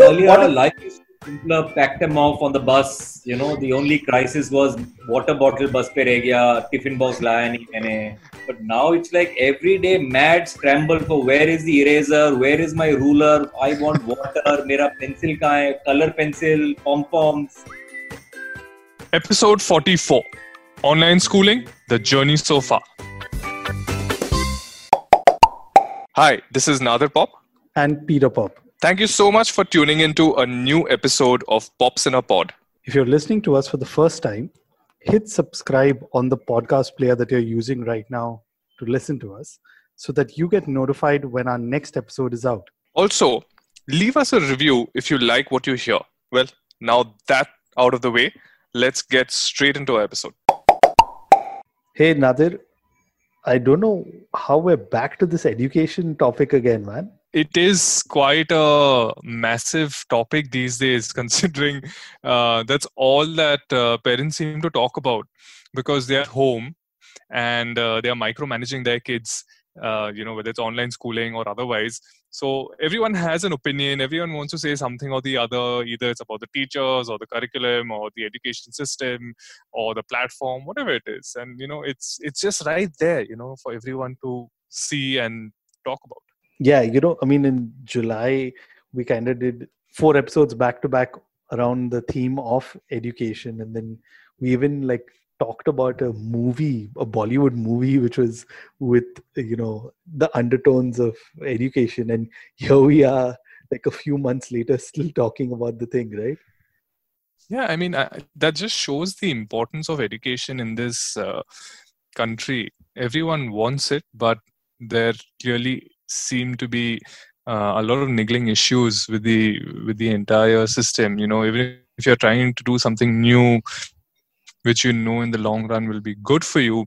earlier life used to simpler, pack them off on the bus. You know, the only crisis was water bottle bus pe reh gaya, tiffin box laya nahi maine. But now it's like every day mad scramble for where is the eraser, where is my ruler, I want water, mera pencil kahan hai, color pencil, pom poms. Episode 44 Online Schooling The Journey So Far. Hi, this is Nadir Pop. and Peter Pop. Thank you so much for tuning into a new episode of Pops in a Pod. If you're listening to us for the first time, hit subscribe on the podcast player that you're using right now to listen to us so that you get notified when our next episode is out. Also, leave us a review if you like what you hear. Well, now that out of the way, let's get straight into our episode. Hey, Nadir, I don't know how we're back to this education topic again, man. It is quite a massive topic these days, considering uh, that's all that uh, parents seem to talk about because they're at home and uh, they are micromanaging their kids, uh, you know, whether it's online schooling or otherwise. So everyone has an opinion, everyone wants to say something or the other, either it's about the teachers or the curriculum or the education system or the platform, whatever it is. And, you know, it's it's just right there, you know, for everyone to see and talk about. Yeah, you know, I mean, in July, we kind of did four episodes back to back around the theme of education. And then we even like talked about a movie, a Bollywood movie, which was with, you know, the undertones of education. And here we are, like a few months later, still talking about the thing, right? Yeah, I mean, I, that just shows the importance of education in this uh, country. Everyone wants it, but there clearly seem to be uh, a lot of niggling issues with the with the entire system. You know, even if you're trying to do something new, which you know in the long run will be good for you,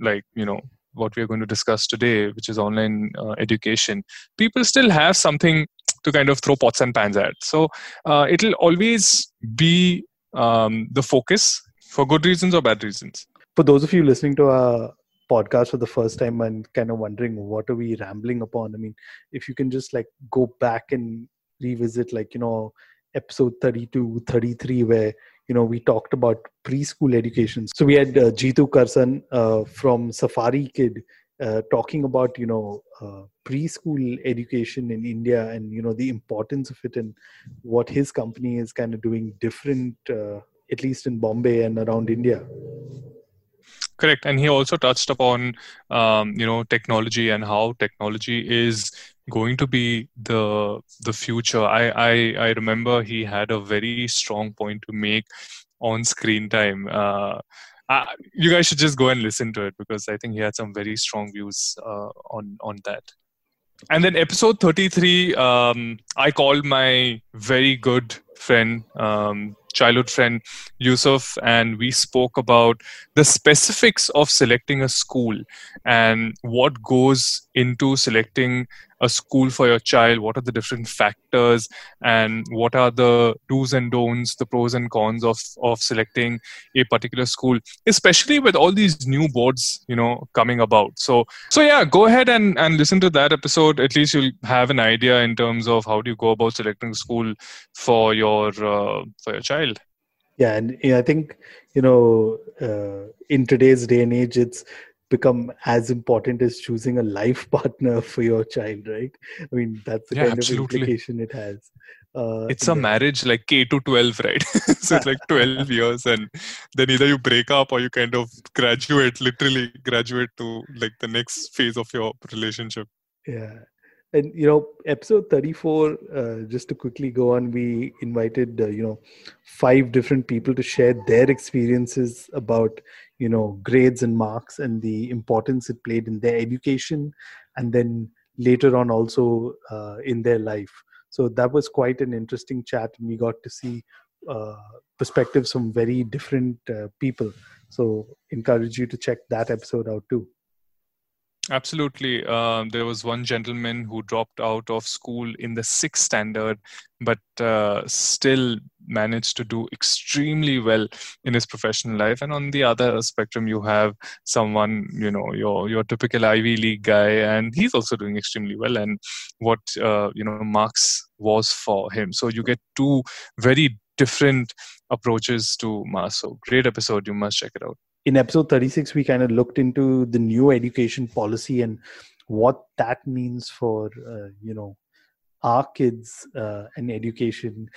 like you know what we are going to discuss today, which is online uh, education, people still have something to kind of throw pots and pans at. So uh, it'll always be um, the focus for good reasons or bad reasons. For those of you listening to our podcast for the first time and kind of wondering what are we rambling upon, I mean, if you can just like go back and revisit, like, you know, episode 32, 33, where you know we talked about preschool education. So we had uh, jitu karsan uh, from safari kid uh, talking about you know uh, preschool education in india and you know the importance of it and what his company is kind of doing different uh, at least in bombay and around india correct. And he also touched upon um, you know technology and how technology is going to be the the future. I, I i remember he had a very strong point to make on screen time. Uh, you guys should just go and listen to it because i think he had some very strong views uh, on on that. And then episode 33 um, i called my very good friend um, childhood friend Yusuf, and we spoke about the specifics of selecting a school and what goes into selecting a school for your child. What are the different factors, and what are the do's and don'ts, the pros and cons of of selecting a particular school, especially with all these new boards, you know, coming about. So, so yeah, go ahead and and listen to that episode. At least you'll have an idea in terms of how do you go about selecting school for your uh, for your child yeah and i think you know uh, in today's day and age it's become as important as choosing a life partner for your child right i mean that's the Yeah, kind absolutely. of implication it has uh, it's a marriage like k to 12 right so it's like 12 years and then either you break up or you kind of graduate literally graduate to like the next phase of your relationship Yeah. And, you know, episode 34, uh, just to quickly go on, we invited, uh, you know, five different people to share their experiences about, you know, grades and marks and the importance it played in their education and then later on also uh, in their life. So that was quite an interesting chat. And we got to see uh, perspectives from very different uh, people. So encourage you to check that episode out too. Absolutely. Um, there was one gentleman who dropped out of school in the sixth standard, but uh, still managed to do extremely well in his professional life. And on the other spectrum you have someone you know your your typical ivy league guy and he's also doing extremely well and what uh, you know marks was for him. So you get two very different approaches to mass so great episode. You must check it out in episode 36 we kind of looked into the new education policy and what that means for uh, you know our kids uh, and education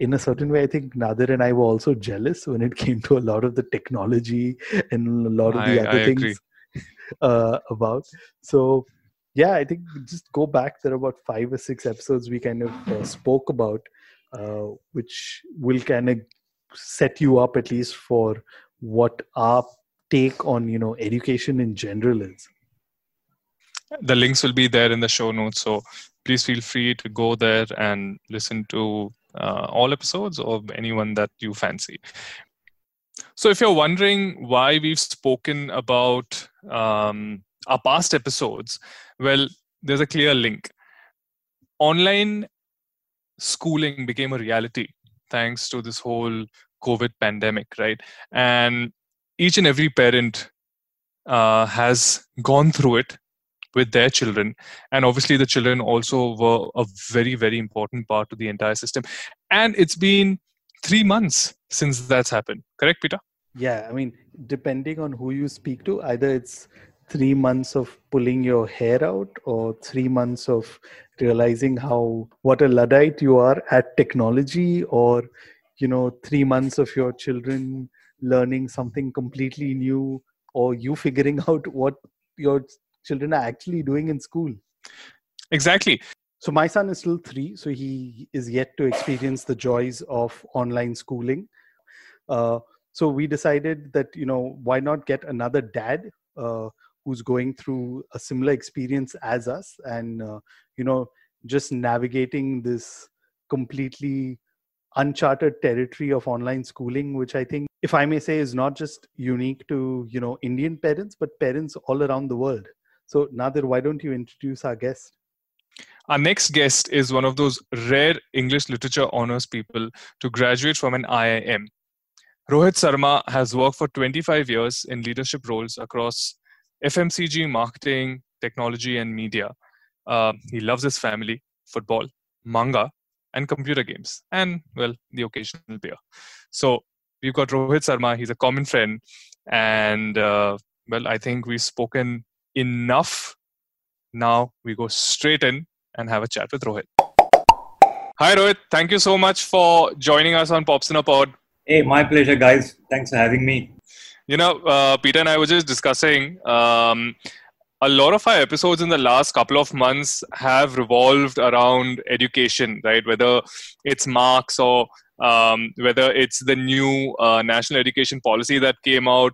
in a certain way, I think Nadir and I were also jealous when it came to a lot of the technology and a lot of the I, other I things uh, about. So, yeah, I think just go back. There are about five or six episodes we kind of uh, spoke about, uh, which will kind of set you up at least for what our take on you know education in general is. The links will be there in the show notes, so please feel free to go there and listen to uh, all episodes or anyone that you fancy. So, if you're wondering why we've spoken about um, our past episodes, well, there's a clear link. Online schooling became a reality thanks to this whole COVID pandemic, right? And each and every parent uh, has gone through it with their children. And obviously the children also were a very very important part of the entire system. And it's been 3 months since that's happened. Correct peter? Yeah i mean depending on who you speak to either it's 3 months of pulling your hair out or 3 months of realizing how what a luddite you are at technology or you know 3 months of your children learning something completely new or you figuring out what your children are actually doing in school. Exactly. So my son is still three, so he is yet to experience the joys of online schooling. Uh, so we decided that you know why not get another dad uh, who's going through a similar experience as us, and uh, you know just navigating this completely uncharted territory of online schooling, which I think, if I may say, is not just unique to you know Indian parents, but parents all around the world. So, Nadir, why don't you introduce our guest? Our next guest is one of those rare English literature honors people to graduate from an IIM. Rohit Sarma has worked for 25 years in leadership roles across FMCG, marketing, technology, and media. Uh, he loves his family, football, manga, and computer games, and, well, the occasional beer. So, we've got Rohit Sarma. He's a common friend. And, uh, well, I think we've spoken enough. Now we go straight in and have a chat with Rohit. Hi, Rohit. Thank you so much for joining us on Pops in a Pod. Hey, my pleasure, guys. Thanks for having me. You know, uh, Peter and I were just discussing. Um, a lot of our episodes in the last couple of months have revolved around education, right? Whether it's marks or um, whether it's the new uh, national education policy that came out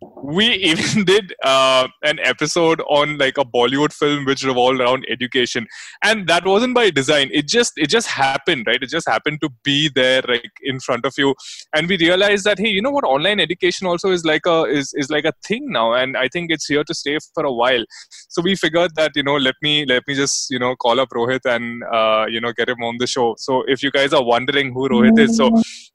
we even did uh, an episode on like a bollywood film which revolved around education. And that wasn't by design. It just it just happened right? It just happened to be there like in front of you. And we realized that hey you know what? Online education also is like a is, is like a thing now. And i think it's here to stay for a while. So we figured that you know let me let me just you know call up rohit and uh, you know get him on the show. So if you guys are wondering who rohit is so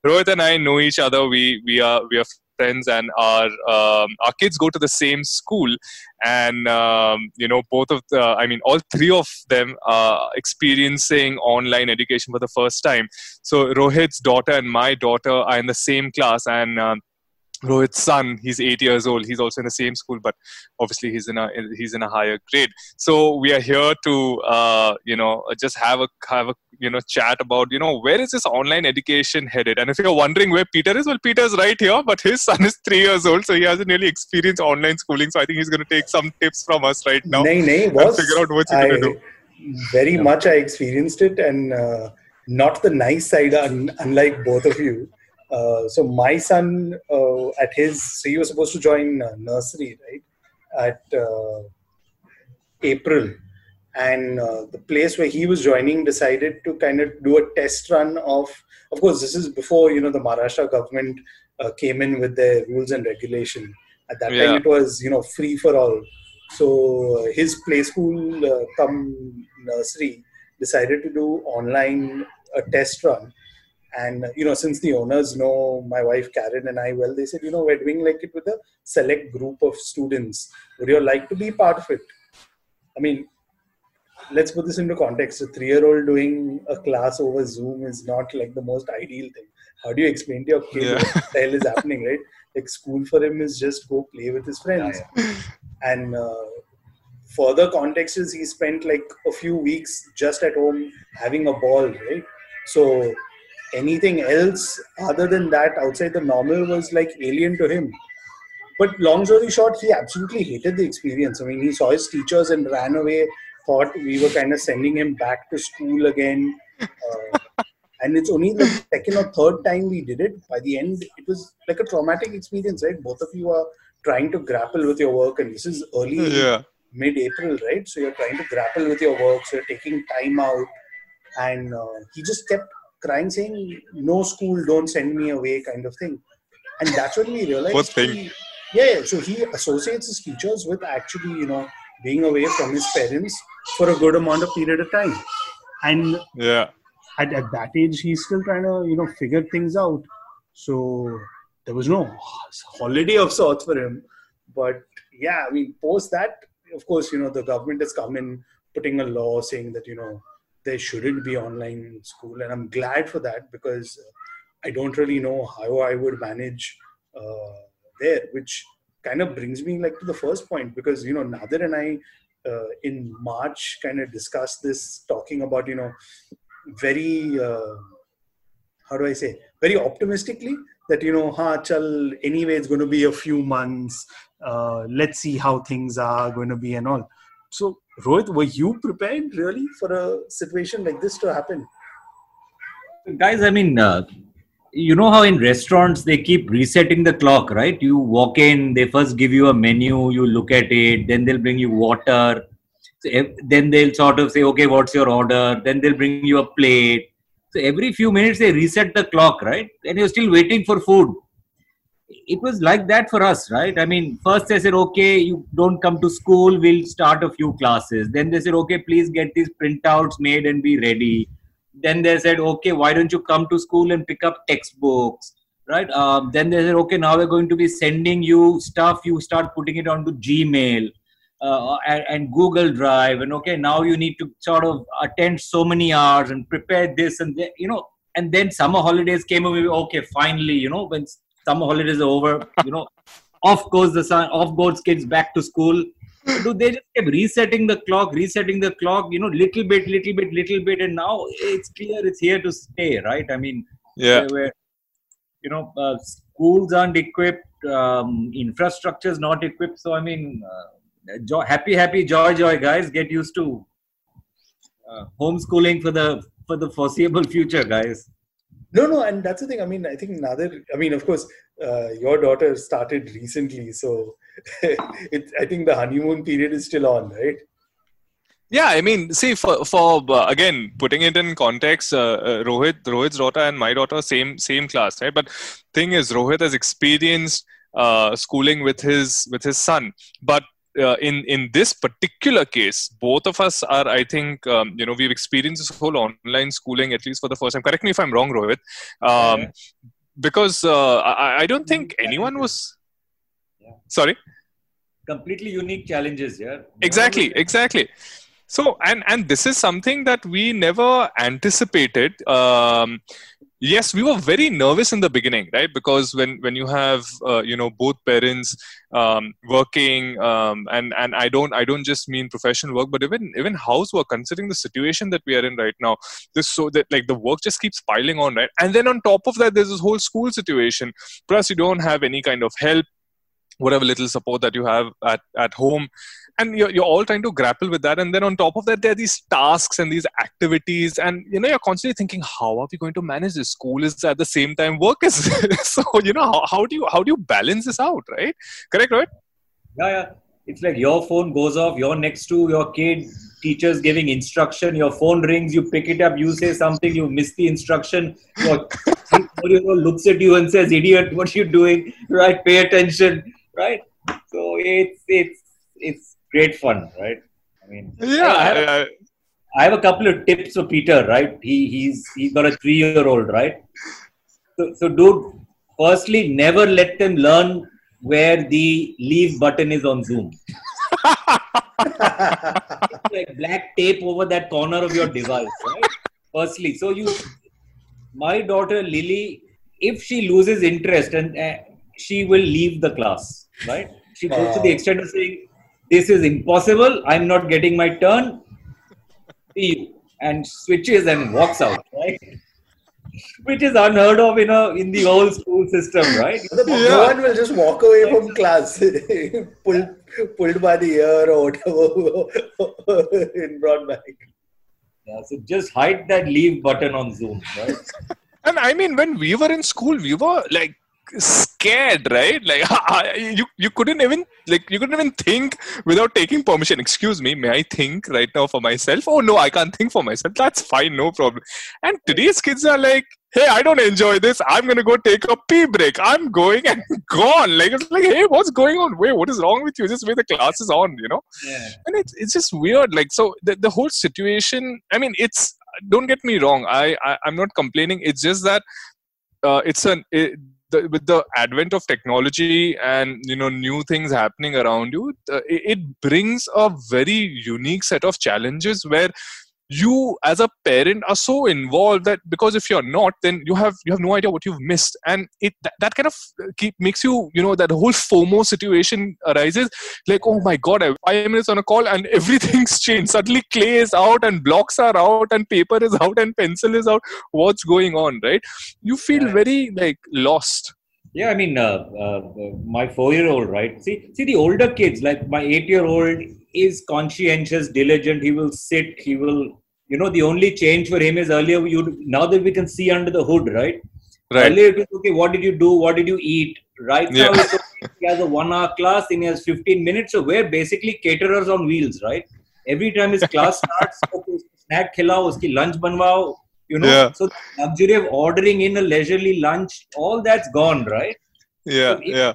rohit and i know each other. We we are we are friends and our um, our kids go to the same school. And um, you know both of the i mean all three of them are experiencing online education for the first time. So rohit's daughter and my daughter are in the same class. And um, Rohit's son, he's eight years old. He's also in the same school, but obviously he's in a he's in a higher grade. So we are here to uh, you know just have a have a you know chat about you know where is this online education headed. And if you're wondering where Peter is, well, Peter's right here, but his son is three years old, so he hasn't really experienced online schooling. So I think he's going to take some tips from us right now. Nay, nay, was, figure out what he's going to do. Very much I experienced it, and uh, not the nice side, un- unlike both of you. Uh, so my son uh, at his so he was supposed to join uh, nursery right at uh, april. And uh, the place where he was joining decided to kind of do a test run of of course this is before you know the maharashtra government came in with their rules and regulation. At that yeah. time it was you know free for all. So his play school come nursery decided to do online a test run And you know, since the owners know my wife Karen and I well, they said, you know, we're doing like it with a select group of students. Would you like to be part of it? I mean, let's put this into context. A three-year-old doing a class over Zoom is not like the most ideal thing. How do you explain to your kid Yeah. what the hell is happening, right? Like school for him is just go play with his friends. And uh, further context is he spent like a few weeks just at home having a ball, right? So anything else other than that outside the normal was like alien to him. But long story short, he absolutely hated the experience. I mean, he saw his teachers and ran away, thought we were kind of sending him back to school again. Uh, and it's only the second or third time we did it. By the end, it was like a traumatic experience, right? Both of you are trying to grapple with your work, and this is early Yeah. mid-April, right? So you're trying to grapple with your work, so you're taking time out, and uh, he just kept crying, saying, "No school, don't send me away," kind of thing. And that's when we realized. Poor thing. he- yeah, yeah, so he associates his teachers with actually, you know, being away from his parents for a good amount of period of time, and Yeah. at, at that age he's still trying to you know figure things out so there was no holiday of sorts for him but yeah i mean post that of course you know the government has come in putting a law saying that you know there shouldn't be online school and i'm glad for that because i don't really know how i would manage uh, there which kind of brings me like to the first point because you know nadir and i uh, in march kind of discussed this talking about you know very uh, how do I say very optimistically that you know ha chal anyway it's going to be a few months uh, let's see how things are going to be and all so Rohit were you prepared really for a situation like this to happen? Guys i mean uh, you know how in restaurants they keep resetting the clock right? You walk in they first give you a menu you look at it then they'll bring you water. So ev- then they'll sort of say okay what's your order? Then they'll bring you a plate. So every few minutes they reset the clock right? And you're still waiting for food it was like that for us right? I mean first they said okay you don't come to school we'll start a few classes. Then they said okay please get these printouts made and be ready. Then they said okay why don't you come to school and pick up textbooks? Right? Um, then they said okay now we're going to be sending you stuff. You start putting it onto gmail uh, and, and google drive and okay now you need to sort of attend so many hours and prepare this and that, you know? And then summer holidays came and we were, okay finally you know when summer holidays are over you know off goes the sun off goes kids back to school. Do they just kept resetting the clock resetting the clock you know little bit little bit little bit and now it's clear it's here to stay right? I mean Yeah. where, where, you know uh, schools aren't equipped um, infrastructure is not equipped. So i mean uh, joy, happy happy joy joy guys. Get used to uh, homeschooling for the for the foreseeable future guys no no and that's the thing. I mean i think Nadir i mean of course uh, your daughter started recently so it, i think the honeymoon period is still on right? Yeah, I mean, see, for for uh, again putting it in context, uh, uh, Rohit, Rohit's daughter and my daughter, same same class, right? But thing is, Rohit has experienced uh, schooling with his with his son, but uh, in in this particular case, both of us are, I think, um, you know, we've experienced this whole online schooling at least for the first time. Correct me if I'm wrong, Rohit, um, Yeah. because uh, I, I don't think anyone was. Yeah. Sorry. completely unique challenges yeah exactly exactly so and and this is something that we never anticipated um, yes we were very nervous in the beginning right? Because when when you have uh, you know both parents um, working um, and and i don't i don't just mean professional work but even even housework considering the situation that we are in right now this so that like the work just keeps piling on right? And then on top of that there's this whole school situation. Plus you don't have any kind of help whatever little support that you have at, at home. And you're, you're all trying to grapple with that. And then on top of that there are these tasks and these activities. And you know you're constantly thinking how are we going to manage this? School is at the same time work is so you know how, how do you how do you balance this out right? Correct right? Yeah, yeah. It's like your phone goes off, you're next to your kid, teacher's giving instruction, your phone rings, you pick it up, you say something, you miss the instruction, your looks at you and says, idiot, what are you doing? Right, pay attention, right? So it's it's it's great fun, right? I mean, yeah I, had a- I- I have a couple of tips for Peter, right? He he's he's got a three year old, right? So, so dude, firstly, never let them learn where the leave button is on Zoom. like black tape over that corner of your device, right? Firstly, so you, my daughter Lily, if she loses interest and uh, she will leave the class, right? She goes to the uh. extent of saying, "This is impossible. I'm not getting my turn." See you, and switches and walks out, right? Which is unheard of in a in the old school system, right? The Yeah. one will just walk away from class, pulled pulled by the ear or whatever, and brought back. Yeah, so just hide that leave button on Zoom, right? And I mean, when we were in school, we were like scared, right? Like you, you couldn't even like you couldn't even think without taking permission. Excuse me, may I think right now for myself? Oh no, I can't think for myself. That's fine, no problem. And today's kids are like, hey, I don't enjoy this. I'm gonna go take a pee break. I'm going and gone. Like it's like, hey, what's going on? Wait, what is wrong with you? Just wait, the class is on, you know? Yeah. and it's it's just weird like so the, the whole situation i mean it's don't get me wrong i, I i'm not complaining it's just that uh, it's an it, the, with the advent of technology and you know new things happening around you it brings a very unique set of challenges where you as a parent are so involved that because if you're not then you have you have no idea what you've missed and it that, that kind of keep makes you you know that whole fomo situation arises like oh my god i'm five minutes on a call and everything's changed suddenly clay is out and blocks are out and paper is out and pencil is out what's going on right you feel Yeah. very like lost Yeah, I mean, uh, uh, my four-year-old, right? See, see, the older kids, like my eight-year-old, is conscientious, diligent. He will sit. He will, you know, the only change for him is earlier. You now that we can see under the hood, right? right Earlier it was okay. What did you do? What did you eat? Right now, Yeah. okay. he has a one-hour class and he has 15 minutes. So we're basically caterers on wheels, right? Every time his class starts, okay, snack khilao, uski lunch banwao. You know, Yeah. so luxury of ordering in a leisurely lunch, all that's gone, right? Yeah So yeah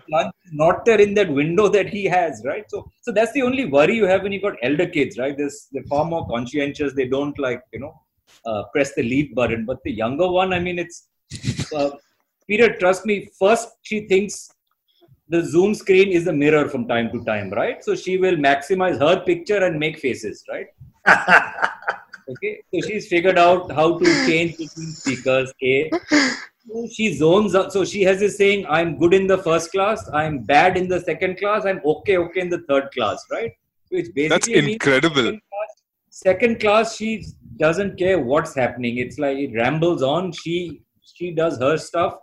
not there in that window that he has, right? So, so that's the only worry you have when you got elder kids, right? There's they're far more conscientious. They don't like you know uh, press the leave button. But the younger one, I mean, it's uh, Peter. Trust me. First, she thinks the Zoom screen is a mirror from time to time, right? So she will maximize her picture and make faces, right? Okay, so she's figured out how to change between speakers. A, she zones out. So she has this saying, "I'm good in the first class, I'm bad in the second class, I'm okay, okay in the third class." Right? Which basically that's means incredible second class, second class, she doesn't care what's happening. It's like it rambles on. She she does her stuff.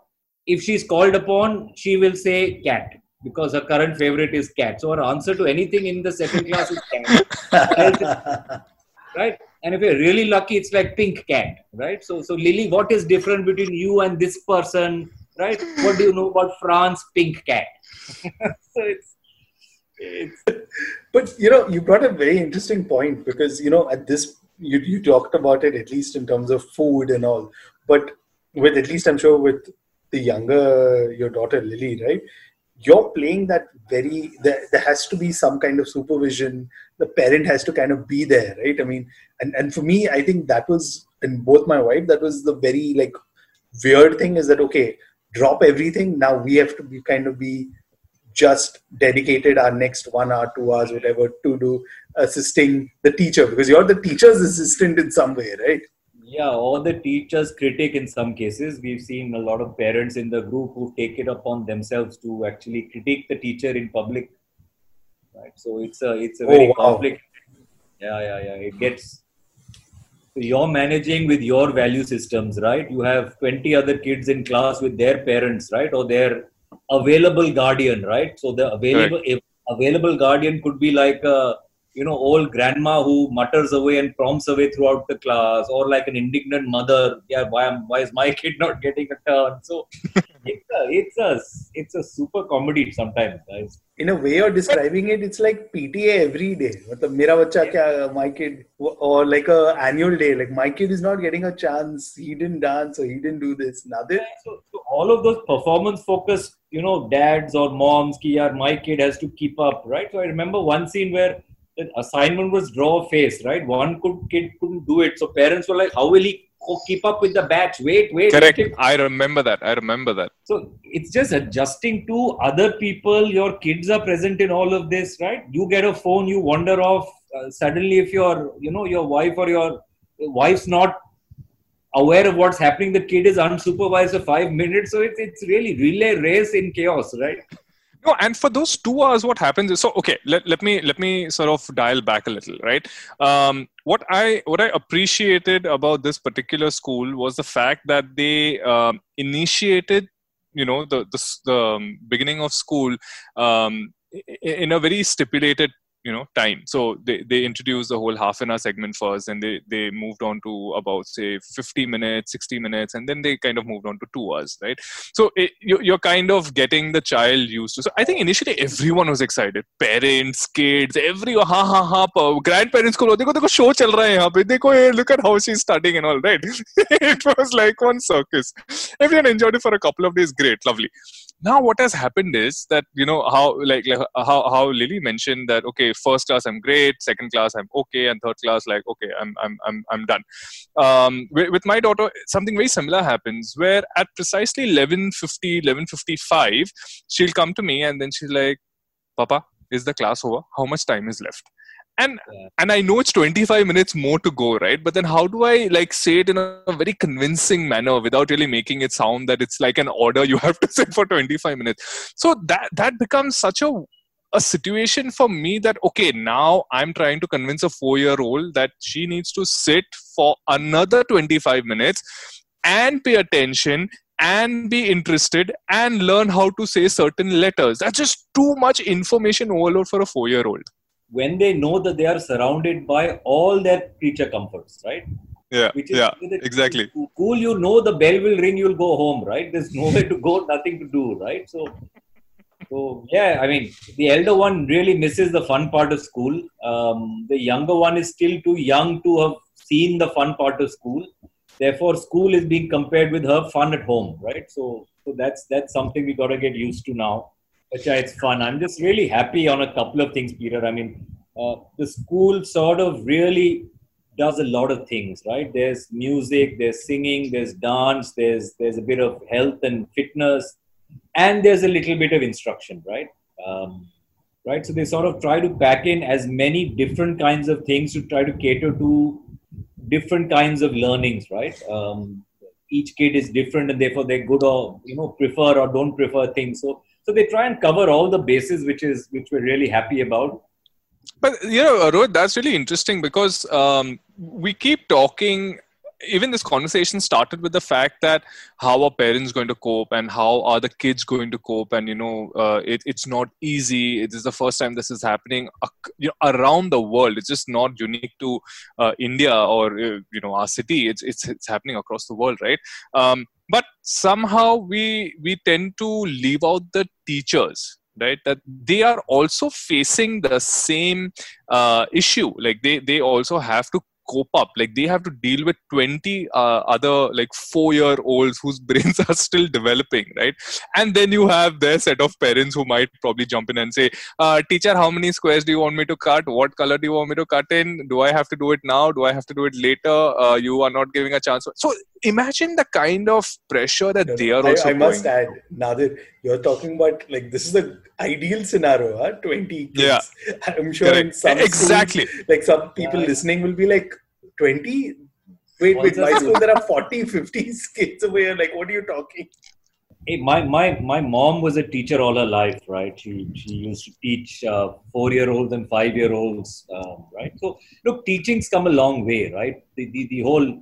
If she's called upon, she will say cat because her current favorite is cat. So her answer to anything in the second class is cat. right? And if you're really lucky, it's like pink cat, right? So, so Lily, what is different between you and this person, right? What do you know about France? Pink cat. so it's, it's But you know, you brought a very interesting point because you know at this you you talked about it at least in terms of food and all, but with at least I'm sure with the younger your daughter Lily, right? You're playing that very there, there has to be some kind of supervision. The parent has to kind of be there, right? I mean, and and for me, I think that was in both my wife. That was the very like weird thing is that okay, drop everything. Now we have to be kind of be just dedicated our next one hour, two hours, whatever, to do assisting the teacher because you're the teacher's assistant in some way, right? yeah, or the teacher's critic in some cases. We've seen a lot of parents in the group who take it upon themselves to actually critique the teacher in public. Right. So it's a it's a Oh, very wow. complicated. Yeah, yeah, yeah. It gets. So you're managing with your value systems, right? You have 20 other kids in class with their parents, right, or their available guardian, right? So the available available guardian could be like a you know old grandma who mutters away and prompts away throughout the class, or like an indignant mother. Yeah, why am why is my kid not getting a turn? So it's a it's a it's a super comedy sometimes guys. in a way of describing it it's like pta every day. matlab mera bachcha kya my kid or like a annual day like my kid is not getting a chance. He didn't dance or he didn't do this nothing. Yeah, so, so, all of those performance focused you know dads or moms ki yaar my kid has to keep up right? So i remember one scene where the assignment was draw a face right? One could, kid couldn't do it. So parents were like how will he keep up with the batch? Wait, wait. Correct. I remember that. I remember that. So it's just adjusting to other people. Your kids are present in all of this, right? You get a phone, you wander off. Uh, suddenly, if your, you know, your wife or your wife's not aware of what's happening, the kid is unsupervised for five minutes. So it's, it's really relay race in chaos, right? no and for those two hours what happens is so okay let, let me let me sort of dial back a little right um, what i what i appreciated about this particular school was the fact that they um, initiated you know the the, the beginning of school um, in a very stipulated you know time. So they, they introduced the whole half an hour segment first and they they moved on to about say 50 minutes 60 minutes and then they kind of moved on to two hours right? So it, you, you're kind of getting the child used to so i think initially everyone was excited. Parents kids every ha ha ha grandparents ko dekho dekho show chal raha hai dekho look at how she's studying and all right? It was like one circus. Everyone enjoyed it for a couple of days. Great. Lovely. Now what has happened is that you know how like, like how how lily mentioned that okay first class i'm great. Second class i'm okay. And third class like okay i'm i'm i'm, I'm done. Um, with, my daughter something very similar happens where at precisely 11:50 11:55 she'll come to me and then she's like papa is the class over? How much time is left? And yeah. and i know it's 25 minutes more to go right? But then how do i like say it in a very convincing manner without really making it sound that it's like an order you have to sit for 25 minutes? So that that becomes such a a situation for me that okay now i'm trying to convince a 4 year old that she needs to sit for another 25 minutes and pay attention and be interested and learn how to say certain letters that's just too much information overload for a 4 year old when they know that they are surrounded by all their creature comforts, right? Yeah, Which is yeah, exactly. Cool, you know the bell will ring, you'll go home, right? There's nowhere to go, nothing to do, right? So, so yeah, I mean, the elder one really misses the fun part of school. Um, the younger one is still too young to have seen the fun part of school. Therefore, school is being compared with her fun at home, right? So, so that's that's something we got to get used to now. But yeah, it's fun. I'm just really happy on a couple of things, Peter. I mean, uh, the school sort of really does a lot of things, right? There's music, there's singing, there's dance, there's there's a bit of health and fitness, and there's a little bit of instruction, right? Um, right. So they sort of try to pack in as many different kinds of things to try to cater to different kinds of learnings, right? Um, each kid is different, and therefore they're good or you know prefer or don't prefer things. So so they try and cover all the bases, which is which we're really happy about. But you know, Rohit, that's really interesting because um, we keep talking even this conversation started with the fact that how are parents going to cope and how are the kids going to cope and you know uh, it, it's not easy. It is the first time this is happening you know, around the world. It's just not unique to uh, india or uh, you know our city. It's, it's it's happening across the world right? Um, but somehow we we tend to leave out the teachers right? That they are also facing the same uh, issue. Like they they also have to cope up. Like they have to deal with 20 uh, other like 4 year olds whose brains are still developing right? And then you have their set of parents who might probably jump in and say uh, teacher how many squares do you want me to cut? What color do you want me to cut in? Do i have to do it now? Do i have to do it later? Uh, you are not giving a chance. So imagine the kind of pressure that no, they are also I, I must add Nadir you're talking about like this is the ideal scenario huh? 20 kids. yeah i'm sure Correct. in some exactly schools, like some people yeah. listening will be like 20 wait wait my school there are 40 50 kids over here like what are you talking Hey, my, my, my mom was a teacher all her life, right? She, she used to teach uh, four year olds and five year olds, um, right? So, look, teaching's come a long way, right? The, the, the whole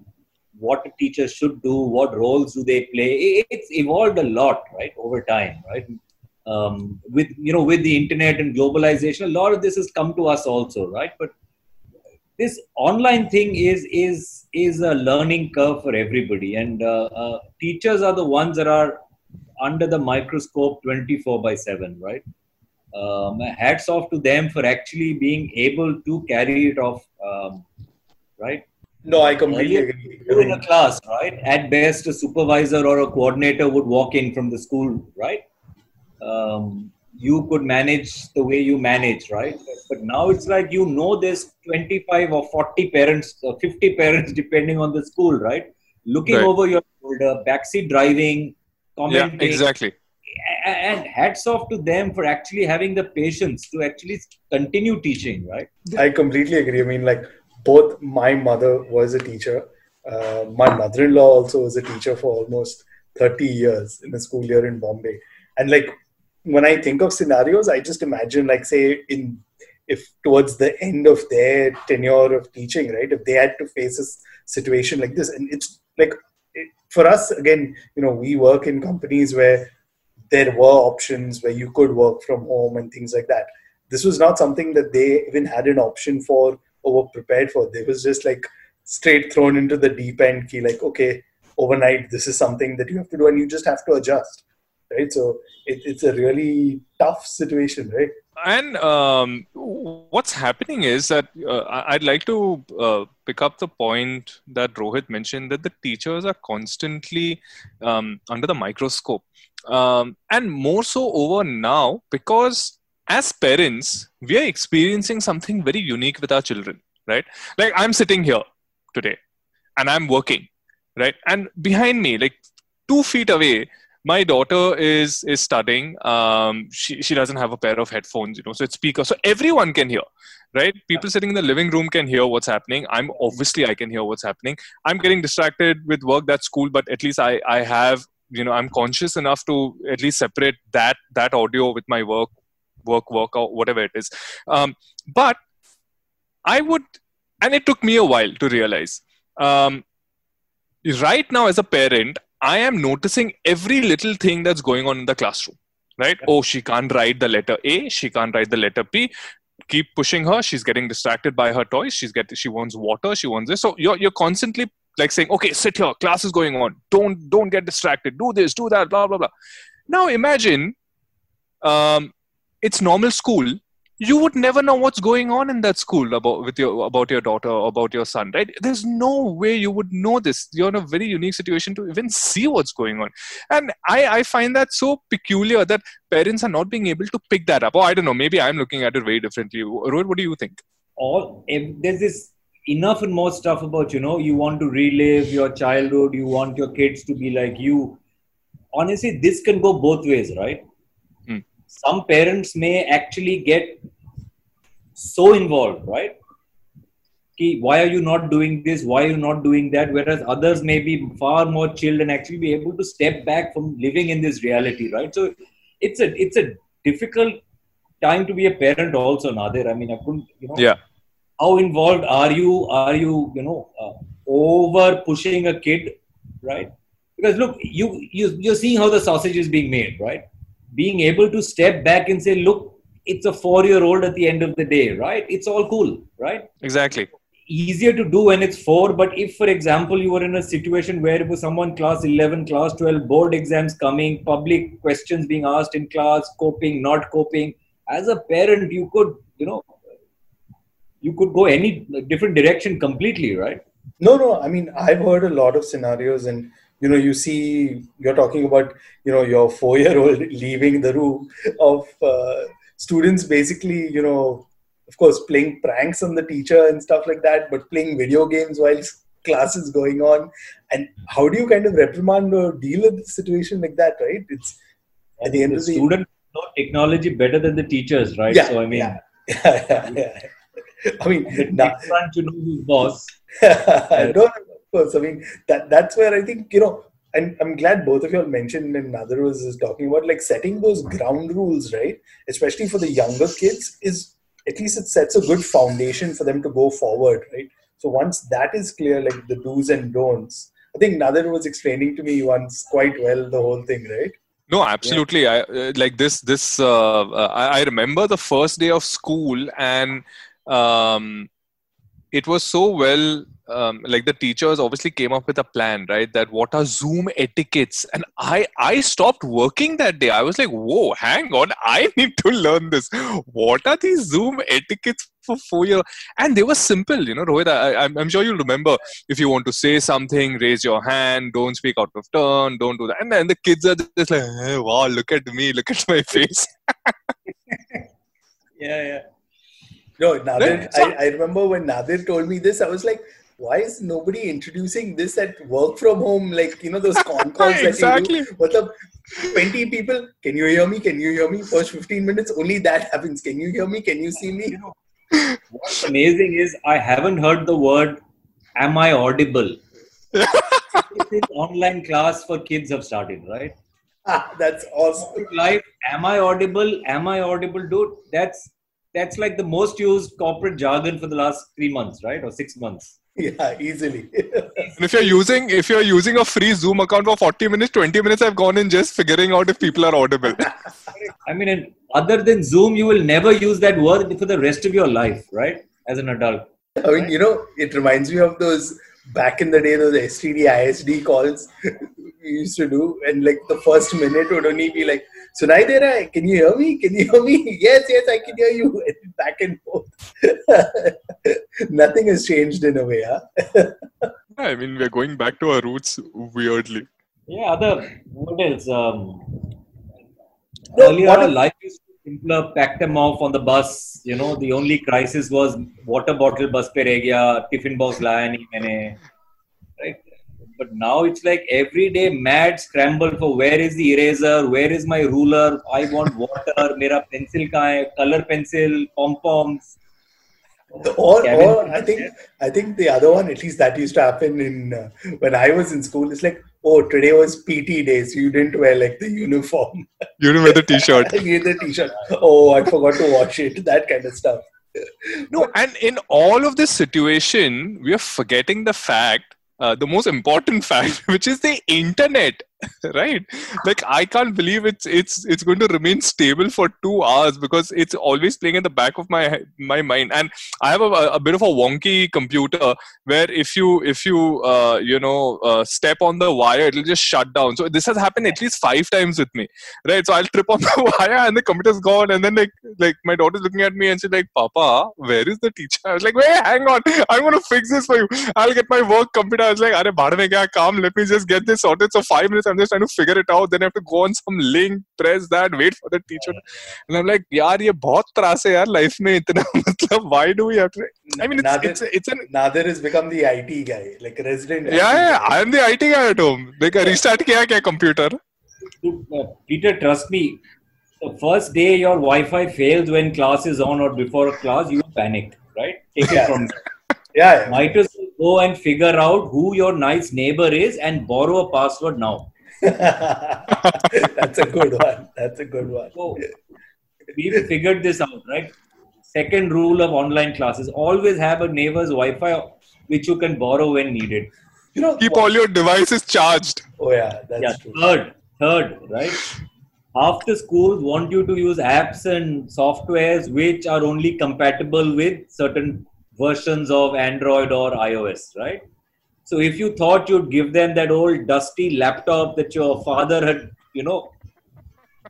what a teacher should do, what roles do they play, it's evolved a lot, right, over time, right? Um, with you know, with the internet and globalization, a lot of this has come to us also, right? But this online thing is is is a learning curve for everybody and uh, uh, teachers are the ones that are under the microscope 24 by 7 right um, hats off to them for actually being able to carry it off um, right no i completely agree in a class right at best a supervisor or a coordinator would walk in from the school right um, you could manage the way you manage, right? But now it's like you know there's 25 or 40 parents, or 50 parents, depending on the school, right? Looking Right. over your shoulder, backseat driving, commenting. Yeah, exactly. And hats off to them for actually having the patience to actually continue teaching, right? I completely agree. I mean, like both my mother was a teacher. Uh, my mother-in-law also was a teacher for almost 30 years in a school year in Bombay. And like when I think of scenarios, I just imagine like say in if towards the end of their tenure of teaching, right, if they had to face a situation like this, and it's like it, for us again, you know, we work in companies where there were options where you could work from home and things like that this was not something that they even had an option for or were prepared for. They was just like straight thrown into the deep end key, like, okay, overnight, this is something that you have to do and you just have to adjust. Right. So it, it's a really tough situation, right? And um, what's happening is that uh, I'd like to uh, pick up the point that Rohit mentioned that the teachers are constantly um, under the microscope. Um, and more so over now because as parents, we are experiencing something very unique with our children, right? Like I'm sitting here today and I'm working, right? And behind me, like two feet away, my daughter is is studying. Um she, she doesn't have a pair of headphones you know so it's speaker. So everyone can hear right? People sitting in the living room can hear what's happening. I'm obviously i can hear what's happening. I'm getting distracted with work that's cool but at least i i have you know i'm conscious enough to at least separate that that audio with my work work workout whatever it is um but i would and it took me a while to realize um right now as a parent I am noticing every little thing that's going on in the classroom. Right? Oh, she can't write the letter A. She can't write the letter P. Keep pushing her. She's getting distracted by her toys. She's getting. She wants water. She wants this. So you're you're constantly like saying, okay, sit here. Class is going on. Don't don't get distracted. Do this. Do that. Blah blah blah. Now imagine, um, it's normal school. You would never know what's going on in that school about with your about your daughter or about your son right? There's no way you would know this. You're in a very unique situation to even see what's going on. And i i find that so peculiar that parents are not being able to pick that up. Or i don't know. Maybe i'm looking at it very differently. Rohit, what do you think? All there's this enough and more stuff about you know you want to relive your childhood. You want your kids to be like you. Honestly this can go both ways right. Some parents may actually get so involved right? Ki, why are you not doing this? Why are you not doing that? Whereas others may be far more chilled and actually be able to step back from living in this reality right? So it's a it's a difficult time to be a parent also nadir. I mean i couldn't you know yeah. how involved are you are you you know uh, over pushing a kid right? Because look you, you you're seeing how the sausage is being made right being able to step back and say look it's a four year old at the end of the day right? It's all cool right? Exactly. Easier to do when it's four but if for example you were in a situation where it was someone class 11 class 12 board exams coming public questions being asked in class coping not coping as a parent you could you know you could go any different direction completely right? No, no. I mean, I've heard a lot of scenarios, and you know, you see, you're talking about, you know, your four-year-old leaving the room of uh, students, basically, you know, of course, playing pranks on the teacher and stuff like that, but playing video games while class is going on. And how do you kind of reprimand or deal with the situation like that, right? It's at the end the of the students know technology better than the teachers right Yeah, so i mean yeah. yeah, yeah, yeah. I mean, now, next to know who's boss no, of course. I mean, that that's where I think you know, and I'm glad both of you all mentioned and Nadir was is talking about like setting those ground rules, right? Especially for the younger kids, is at least it sets a good foundation for them to go forward, right? So once that is clear, like the do's and don'ts, I think Nadir was explaining to me once quite well the whole thing, right? No, absolutely. I uh, like this. This uh, uh, I, I remember the first day of school, and um, it was so well um, like the teachers obviously came up with a plan right? That what are zoom etiquettes? And i i stopped working that day. I was like whoa hang on. I need to learn this. What are these zoom etiquettes for four years and they were simple you know rohit I, I'm, I'm sure you'll remember if you want to say something raise your hand don't speak out of turn don't do that. And then the kids are just like hey, wow look at me look at my face. Yeah yeah. No nadir I, I remember when nadir told me this i was like why is nobody introducing this at work from home? Like, you know, those con calls exactly. that you do. What the 20 people, can you hear me? Can you hear me? First 15 minutes, only that happens. Can you hear me? Can you see me? What's amazing is I haven't heard the word, am I audible? online class for kids have started, right? Ah, that's awesome. Life, am I audible? Am I audible, dude? That's that's like the most used corporate jargon for the last three months, right? Or six months. Yeah, easily. and if you're using if you're using a free Zoom account for 40 minutes, 20 minutes i've gone in just figuring out if people are audible. I mean, other than Zoom, you will never use that word for the rest of your life, right? As an adult. I mean, you know, it reminds me of those back in the day, those STD ISD calls we used to do, and like the first minute would only be like, Sunai de? Can you hear me? Can you hear me? Yes, yes, I can hear you. Back and forth. Nothing has changed in a way, huh? I mean, we're going back to our roots weirdly. Yeah, other what else? Um, No, earlier, what our life used to be simpler. Pack them off on the bus. You know, the only crisis was water bottle bus pe reh gaya, tiffin box laya nahi maine. Right? But now it's like every day mad scramble for where is the eraser, where is my ruler, I want water, mera pencil kahan hai, color pencil, pom poms. Or, Cabin or I think. I think the other one, at least that used to happen in uh, when I was in school. It's like, oh, today was PT day, so you didn't wear like the uniform, You didn't wear the t-shirt. you had the t-shirt. Oh, I forgot to wash it. That kind of stuff. No, and in all of this situation, we are forgetting the fact, uh, the most important fact, which is the internet, right? Like I can't believe it's it's it's going to remain stable for two hours because it's always playing in the back of my my mind. And I have a, a bit of a wonky computer where if you if you uh, you know uh, step on the wire, it'll just shut down. So this has happened at least five times with me, right? So I'll trip on the wire and the computer's gone, and then like like my daughter's looking at me and she's like, "Papa, where is the teacher?" I was like, "Wait, hang on, I'm gonna fix this for you. I'll get my work computer." I was like, "Arey, baad mein kya kaam? Let me just get this sorted." So five minutes, I'm just trying to figure it out. Then I have to go on some link, press that, wait for the teacher. And I'm like, yaar, ye bahut त्रास है life mein itna." why do we have to? I mean, it's it's, it's an Nadir has become the IT guy, like resident. Yeah, yeah. I'm the IT guy at home. Like restart किया क्या computer? Uh, Peter, trust me. The first day your Wi-Fi fails when class is on or before class, you panic, right? Take it from. yeah, yeah. Might as well go and figure out who your nice neighbor is and borrow a password now. That's a good one. That's a good one. So we've figured this out, right? Second rule of online classes: always have a neighbor's Wi-Fi which you can borrow when needed. You know, Keep all your devices charged. oh yeah, that's yeah. true. Third, third, right? After schools want you to use apps and softwares which are only compatible with certain versions of Android or iOS, right? So if you thought you'd give them that old dusty laptop that your father had, you know,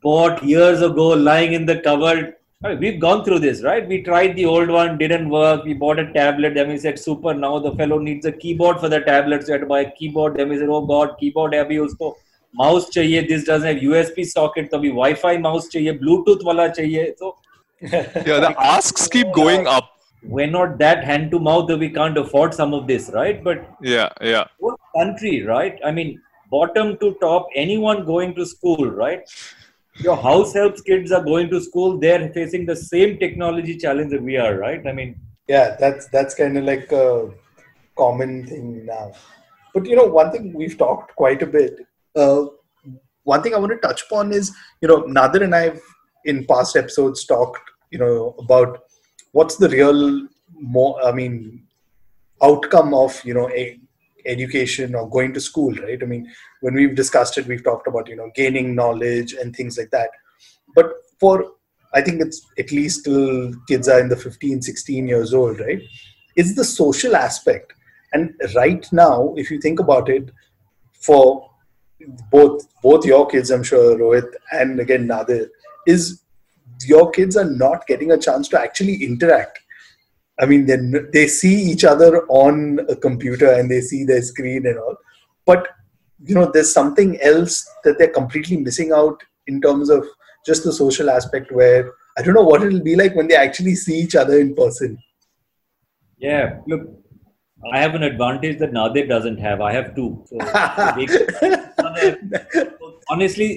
bought years ago lying in the cupboard, I mean, we've gone through this, right? We tried the old one, didn't work. We bought a tablet. Then we said, super, now the fellow needs a keyboard for the tablet. So you had to buy a keyboard. Then we said, oh God, keyboard abuse. So mouse chahiye. This doesn't have USB socket. So we Wi-Fi mouse chahiye. Bluetooth wala chahiye. So yeah, the asks keep going up we're not that hand to mouth that we can't afford some of this, right? But Yeah, yeah. whole country, right? I mean, bottom to top, anyone going to school, right? Your house helps kids are going to school, they're facing the same technology challenge that we are, right? I mean, yeah that's that's kind of like a common thing now but you know one thing we've talked quite a bit uh, one thing i want to touch upon is you know nadir and i've in past episodes talked you know about what's the real more i mean outcome of you know a education or going to school right? I mean when we've discussed it we've talked about you know gaining knowledge and things like that. But for i think it's at least till kids are in the 15 16 years old right it's the social aspect. And right now, if you think about it, for both both your kids, I'm sure Rohit and again Nadir, is your kids are not getting a chance to actually interact. I mean, they they see each other on a computer and they see their screen and all, but you know, there's something else that they're completely missing out in terms of just the social aspect. Where I don't know what it'll be like when they actually see each other in person. Yeah, look, I have an advantage that Nadir doesn't have. I have two. So honestly,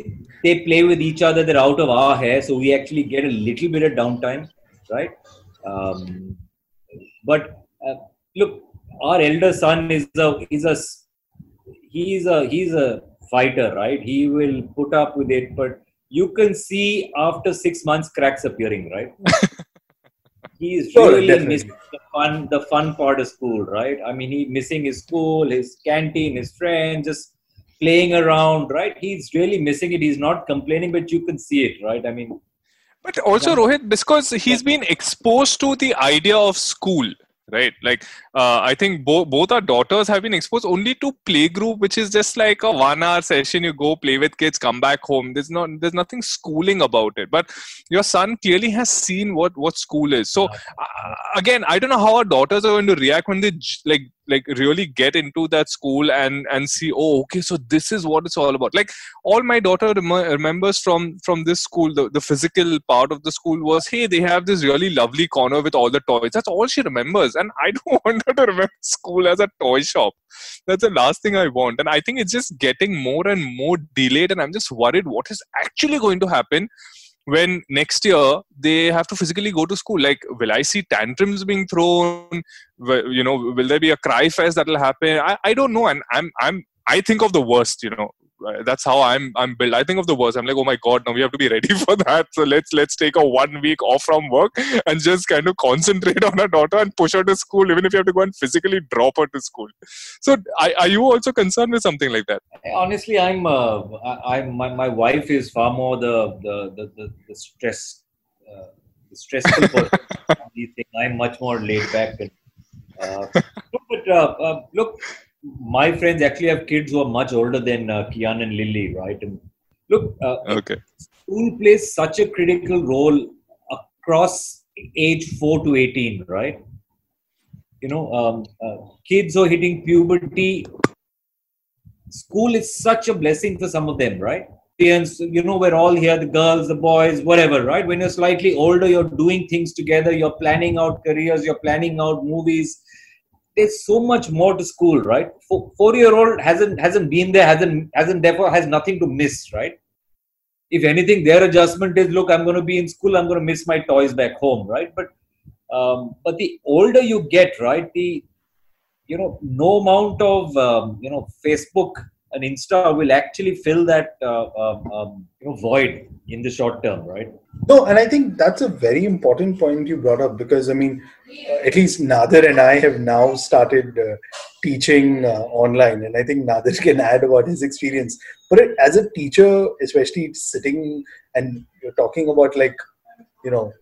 they play with each other. They're out of our hair, so we actually get a little bit of downtime, right? Um, but uh, look, our elder son is a is a he's a he's a fighter, right? He will put up with it, but you can see after six months cracks appearing, right? he's Sure, really definitely. missing the fun the fun part of school, right? I mean, he missing his school, his canteen, his friends, just playing around, right? He's really missing it. He's not complaining, but you can see it, right? I mean, But also, Rohit, because he's been exposed to the idea of school, right? Like, uh, I think bo- both our daughters have been exposed only to playgroup, which is just like a one-hour session. You go play with kids, come back home. There's not, there's nothing schooling about it. But your son clearly has seen what what school is. So uh, again, I don't know how our daughters are going to react when they like like really get into that school and and see oh okay so this is what it's all about. Like all my daughter rem- remembers from from this school the, the physical part of the school was hey they have this really lovely corner with all the toys. That's all she remembers. And i don't want her to remember school as a toy shop. That's the last thing i want. And i think it's just getting more and more delayed. And i'm just worried what is actually going to happen when next year they have to physically go to school like will i see tantrums being thrown? You know will there be a cry fest that will happen? I, I don't know and i'm i'm i think of the worst you know that's how i'm i'm built. I think of the worst. I'm like oh my god now we have to be ready for that. So let's let's take a one week off from work and just kind of concentrate on our daughter and push her to school even if you have to go and physically drop her to school. So are, are you also concerned with something like that? Honestly i'm uh, I, i'm my, my wife is far more the the the, the, the stress uh, the stressful person on these things. i'm much more laid back and uh, but uh, uh, look my friends actually have kids who are much older than uh, kian and lily right? And look uh, okay. school plays such a critical role across age 4 to 18 right? You know um, uh, kids who are hitting puberty school is such a blessing for some of them right? You know we're all here the girls the boys whatever right? When you're slightly older you're doing things together you're planning out careers you're planning out movies there's so much more to school right? Four, year old hasn't hasn't been there hasn't hasn't therefore has nothing to miss right? If anything their adjustment is look i'm going to be in school i'm going to miss my toys back home right? But um, but the older you get right the you know no amount of um, you know facebook and insta will actually fill that uh, um, um, you know void in the short term right No, and I think that's a very important point you brought up because I mean, uh, at least Nadir and I have now started uh, teaching uh, online, and I think Nadir can add about his experience. But as a teacher, especially sitting and you're talking about like, you know,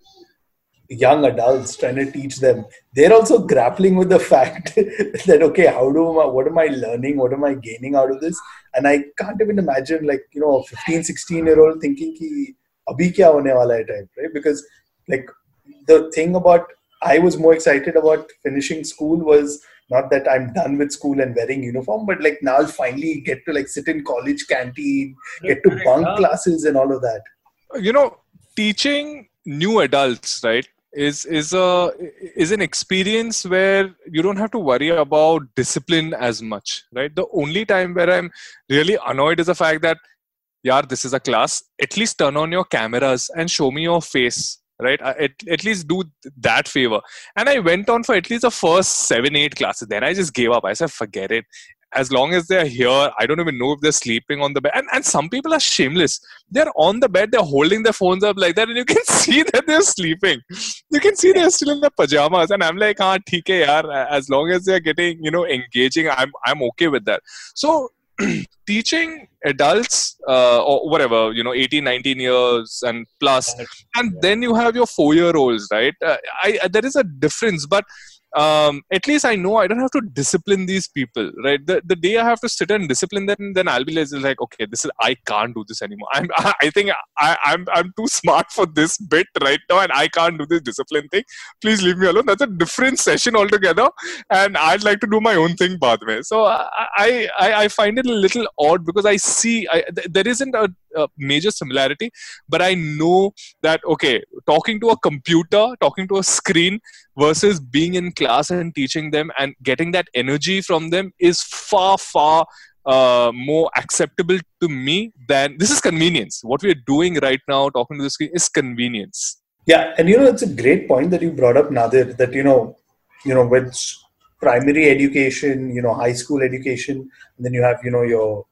young adults trying to teach them. They're also grappling with the fact that okay how do I, what am i learning? What am i gaining out of this? And i can't even imagine like you know a 15 16 year old thinking ki abhi kya hone wala hai time right? Because like the thing about i was more excited about finishing school was not that i'm done with school and wearing uniform but like now i'll finally get to like sit in college canteen get to bunk classes and all of that. You know teaching new adults right is is a is an experience where you don't have to worry about discipline as much right? The only time where i'm really annoyed is the fact that yeah this is a class. At least turn on your cameras and show me your face right? Uh, at, at least do that favor. And i went on for at least the first seven eight classes. Then i just gave up. I said forget it as long as they're here i don't even know if they're sleeping on the bed. And, and some people are shameless. They're on the bed they're holding their phones up like that and you can see that they're sleeping. You can see they're still in their pajamas. And i'm like ah theek hai yaar. As long as they're getting you know engaging i'm i'm okay with that. So teaching adults uh, or whatever you know 18 19 years and plus and then you have your four year olds right? Uh, I, I there is a difference but um, at least I know I don't have to discipline these people, right? The, the day I have to sit and discipline them, then I'll be like, okay, this is I can't do this anymore. I'm I think I, I'm I'm too smart for this bit right now, and I can't do this discipline thing. Please leave me alone. That's a different session altogether, and I'd like to do my own thing, by the way. So I I, I find it a little odd because I see I, there isn't a, a major similarity, but I know that okay, talking to a computer, talking to a screen versus being in class and teaching them and getting that energy from them is far far uh, more acceptable to me than this is convenience. What we're doing right now talking to the screen is convenience. Yeah and you know it's a great point that you brought up nadir that you know you know with primary education you know high school education and then you have you know your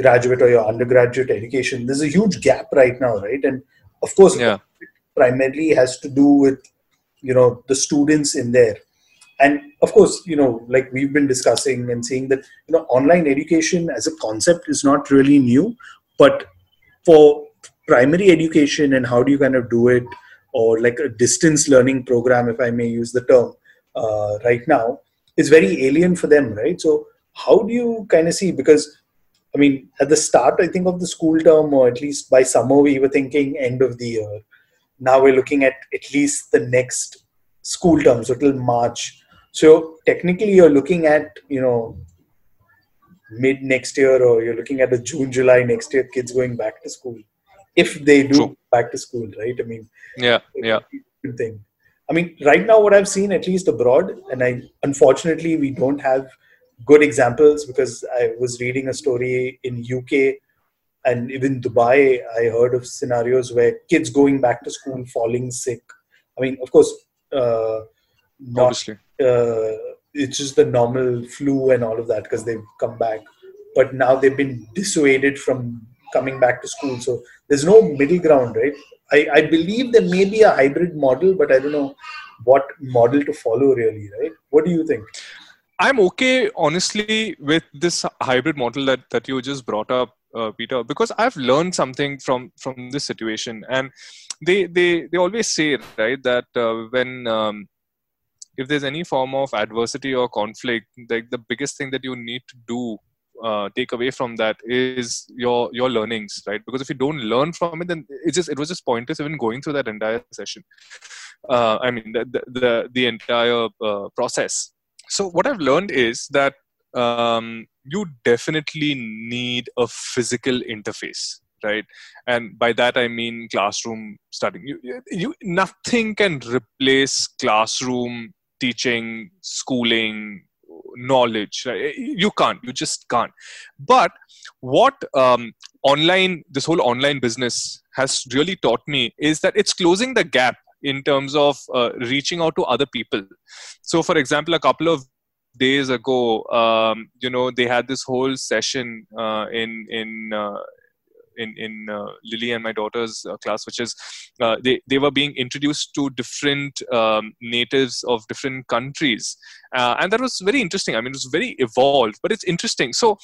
graduate or your undergraduate education there's a huge gap right now right? And of course yeah. primarily has to do with you know the students in there. And of course you know like we've been discussing and saying that you know online education as a concept is not really new but for primary education and how do you kind of do it or like a distance learning program if i may use the term uh, right now is very alien for them right? So how do you kind of see because i mean at the start i think of the school term or at least by summer we were thinking end of the year now we're looking at at least the next school term, so till March. So technically, you're looking at you know mid next year, or you're looking at the June, July next year, kids going back to school, if they do True. back to school, right? I mean, yeah, yeah, thing. I mean, right now, what I've seen, at least abroad, and I unfortunately we don't have good examples because I was reading a story in UK and even Dubai, I heard of scenarios where kids going back to school falling sick. I mean, of course, uh, not, obviously, uh, it's just the normal flu and all of that because they've come back, but now they've been dissuaded from coming back to school. So there's no middle ground, right? I, I believe there may be a hybrid model, but I don't know what model to follow really, right? What do you think? I'm okay, honestly, with this hybrid model that, that you just brought up uh, Peter, because I've learned something from from this situation, and they they they always say right that uh, when um, if there's any form of adversity or conflict, like the biggest thing that you need to do uh, take away from that is your your learnings right? Because if you don't learn from it then it just it was just pointless even going through that entire session. Uh, i mean the the the, entire uh, process so what i've learned is that um, you definitely need a physical interface right? And by that i mean classroom studying. You, you nothing can replace classroom teaching schooling knowledge right? you can't you just can't. But what um, online this whole online business has really taught me is that it's closing the gap in terms of uh, reaching out to other people so for example a couple of days ago, um, you know, they had this whole session uh, in in uh, in in uh, Lily and my daughter's uh, class, which is uh, they they were being introduced to different um, natives of different countries, and that was very interesting. I mean, it was very evolved, but it's interesting. So.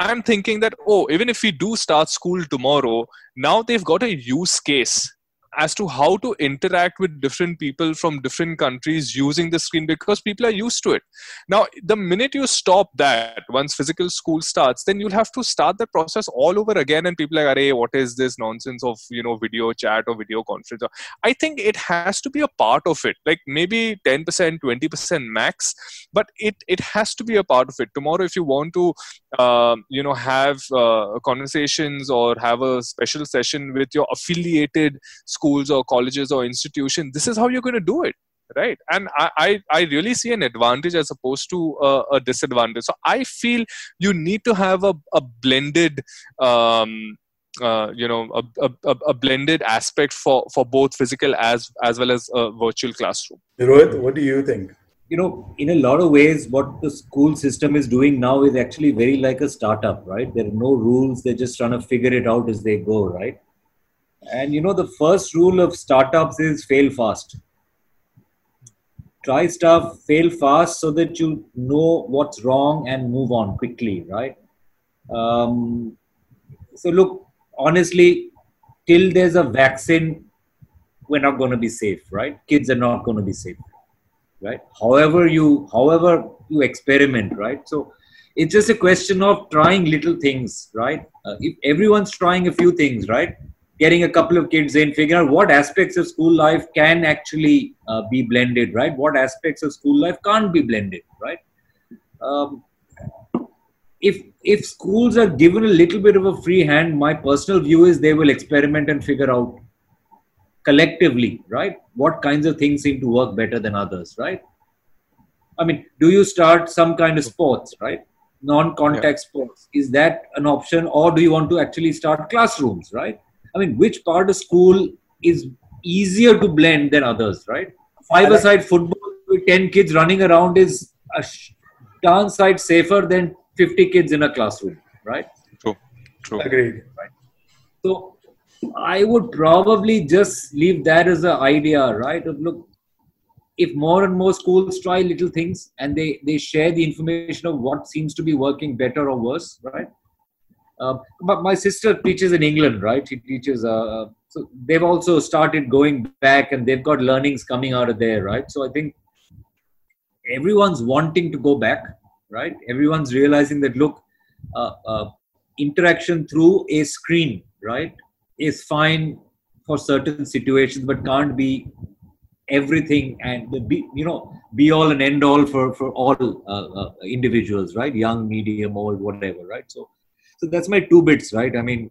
I'm thinking that oh, even if we do start school tomorrow, now they've got a use case as to how to interact with different people from different countries using the screen because people are used to it. Now the minute you stop that once physical school starts then you'll have to start the process all over again and people are like hey what is this nonsense of you know video chat or video conference? I think it has to be a part of it like maybe 10% 20% max but it it has to be a part of it. Tomorrow if you want to uh, you know have uh, conversations or have a special session with your affiliated schools or colleges or institutions this is how you're going to do it right? And I, I, I really see an advantage as opposed to a, a disadvantage. So i feel you need to have a, a blended um, uh, you know a, a, a, blended aspect for for both physical as as well as a virtual classroom. Rohit, what do you think? You know in a lot of ways what the school system is doing now is actually very like a startup right? There are no rules. They're just trying to figure it out as they go right and you know, the first rule of startups is fail fast. Try stuff, fail fast so that you know what's wrong and move on quickly, right? Um, so, look, honestly, till there's a vaccine, we're not going to be safe, right? Kids are not going to be safe. right however you however you experiment right so it's just a question of trying little things right uh, if everyone's trying a few things right getting a couple of kids in figuring out what aspects of school life can actually uh, be blended right? What aspects of school life can't be blended right? Um, if if schools are given a little bit of a free hand my personal view is they will experiment and figure out collectively right what kinds of things seem to work better than others right? I mean do you start some kind of sports right? Non-contact yeah. sports. Is that an option or do you want to actually start classrooms right i mean which part of school is easier to blend than others right five-a-side football with 10 kids running around is a darn sight safer than 50 kids in a classroom, right? True. True. Agreed. Right. So I would probably just leave that as an idea, right? Of look, if more and more schools try little things and they, they share the information of what seems to be working better or worse, right? Uh, but my sister teaches in England, right? She teaches, uh, so they've also started going back and they've got learnings coming out of there, right? So I think everyone's wanting to go back right everyone's realizing that look uh, uh, interaction through a screen right is fine for certain situations but can't be everything and the be you know be all and end all for for all uh, uh, individuals right young medium old whatever right so so that's my two bits right i mean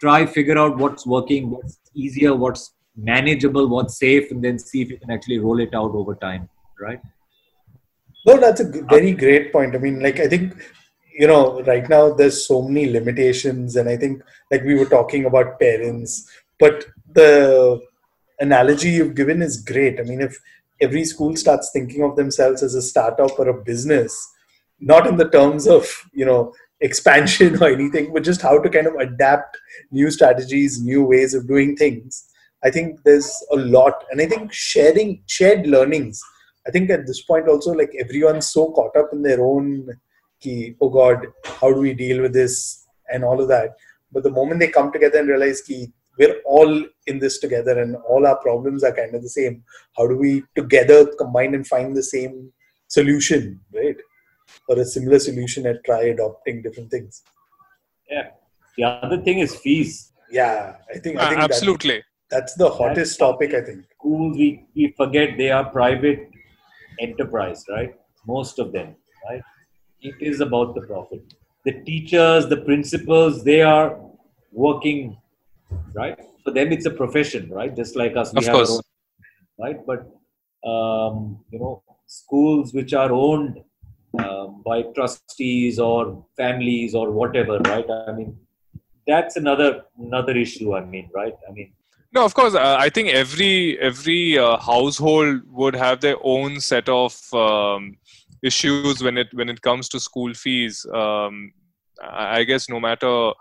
try figure out what's working what's easier what's manageable what's safe and then see if you can actually roll it out over time right no, that's a very great point. I mean, like, I think, you know, right now there's so many limitations. And I think, like, we were talking about parents, but the analogy you've given is great. I mean, if every school starts thinking of themselves as a startup or a business, not in the terms of, you know, expansion or anything, but just how to kind of adapt new strategies, new ways of doing things. I think there's a lot. And I think sharing, shared learnings I think at this point also like everyone's so caught up in their own key, oh God, how do we deal with this and all of that. But the moment they come together and realize key, we're all in this together and all our problems are kind of the same. How do we together combine and find the same solution, right? Or a similar solution and try adopting different things. Yeah. The other thing is fees. Yeah, I think, I think uh, absolutely. That, that's the hottest that's topic, I think. Schools, we, we forget they are private enterprise, right? Most of them, right? It is about the profit. The teachers, the principals, they are working, right? For them, it's a profession, right? Just like us, we of have course. Own, right? But um, you know, schools which are owned um, by trustees or families or whatever, right? I mean, that's another another issue. I mean, right? I mean, no, of course. Uh, I think every every uh, household would have their own set of um, issues when it when it comes to school fees. Um, I guess no matter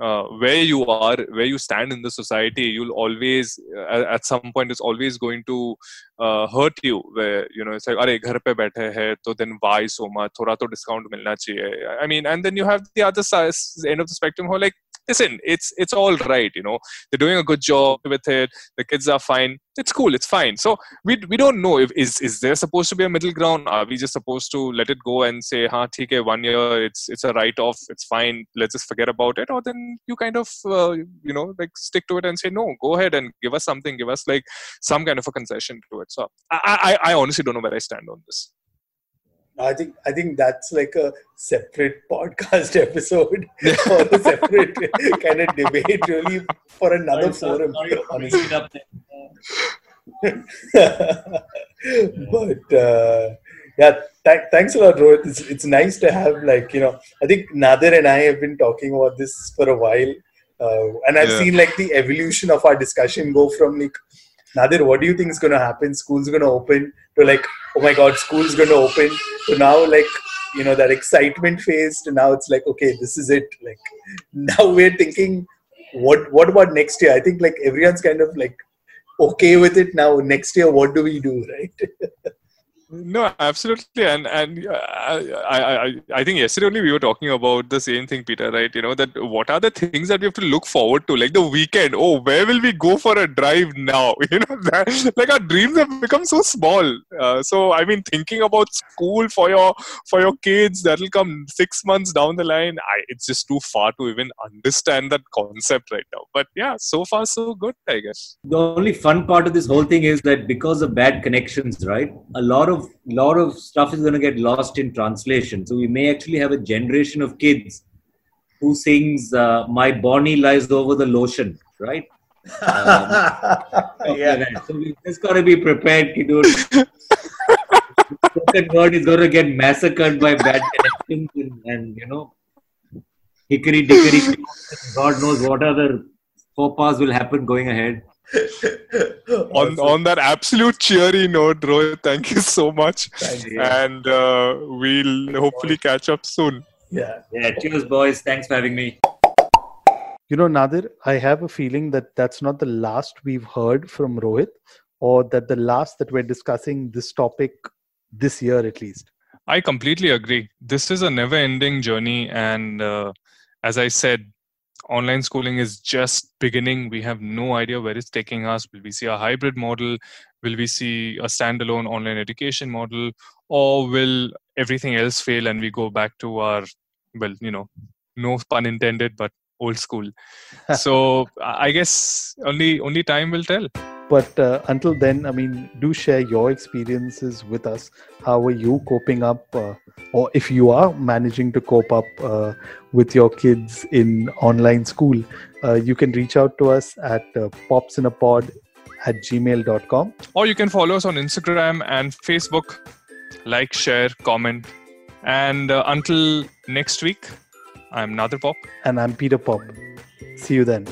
uh, where you are, where you stand in the society, you'll always, uh, at some point, it's always going to uh, hurt you. Where you know it's like, "अरे घर पे बैठे हैं, तो then why so much? थोड़ा तो discount मिलना चाहिए." I mean, and then you have the other side, end of the spectrum who are like, listen, it's it's all right. You know, they're doing a good job with it. The kids are fine. It's cool. It's fine. So we we don't know if is is there supposed to be a middle ground? Are we just supposed to let it go and say, "Ha, okay, one year, it's it's a write off. It's fine. Let's just forget about it." Or then you kind of uh, you know like stick to it and say, "No, go ahead and give us something. Give us like some kind of a concession to it." So I I, I honestly don't know where I stand on this. I think I think that's like a separate podcast episode or a separate kind of debate, really, for another sorry, forum. Sorry, but uh, yeah, th- thanks a lot, Rohit. It's, it's nice to have like you know. I think Nadir and I have been talking about this for a while, uh, and I've yeah. seen like the evolution of our discussion go from like Nadir, what do you think is going to happen? School's going to open to like, oh my God, school's going to open. To now, like, you know, that excitement phase to now it's like, okay, this is it. Like, now we're thinking, what what about next year? I think like everyone's kind of like okay with it now. Next year, what do we do, right? No, absolutely, and and uh, I, I I think yesterday only we were talking about the same thing, Peter. Right? You know that what are the things that we have to look forward to, like the weekend. Oh, where will we go for a drive now? You know, that, like our dreams have become so small. Uh, so I mean, thinking about school for your for your kids that'll come six months down the line. I, it's just too far to even understand that concept right now. But yeah, so far so good, I guess. The only fun part of this whole thing is that because of bad connections, right? A lot of lot of stuff is going to get lost in translation. So we may actually have a generation of kids who sings uh, "My Bonnie lies over the lotion," right? Um, yeah. So we just got to be prepared, dude. Spoken word is going to get massacred by bad connections, and, and you know, hickory dickory. God knows what other faux pas will happen going ahead. on on that absolute cheery note, Rohit, thank you so much, you. and uh, we'll hopefully catch up soon. Yeah. Yeah, cheers, boys. Thanks for having me. You know, Nadir, I have a feeling that that's not the last we've heard from Rohit, or that the last that we're discussing this topic this year at least. I completely agree. This is a never-ending journey, and uh, as I said, online schooling is just beginning. We have no idea where it's taking us. Will we see a hybrid model? Will we see a standalone online education model? Or will everything else fail and we go back to our, well, you know, no pun intended, but old school. so I guess only only time will tell. But uh, until then, I mean, do share your experiences with us. How are you coping up, uh, or if you are managing to cope up uh, with your kids in online school? Uh, you can reach out to us at uh, popsinapod at gmail.com. Or you can follow us on Instagram and Facebook. Like, share, comment. And uh, until next week, I'm Nadir Pop. And I'm Peter Pop. See you then.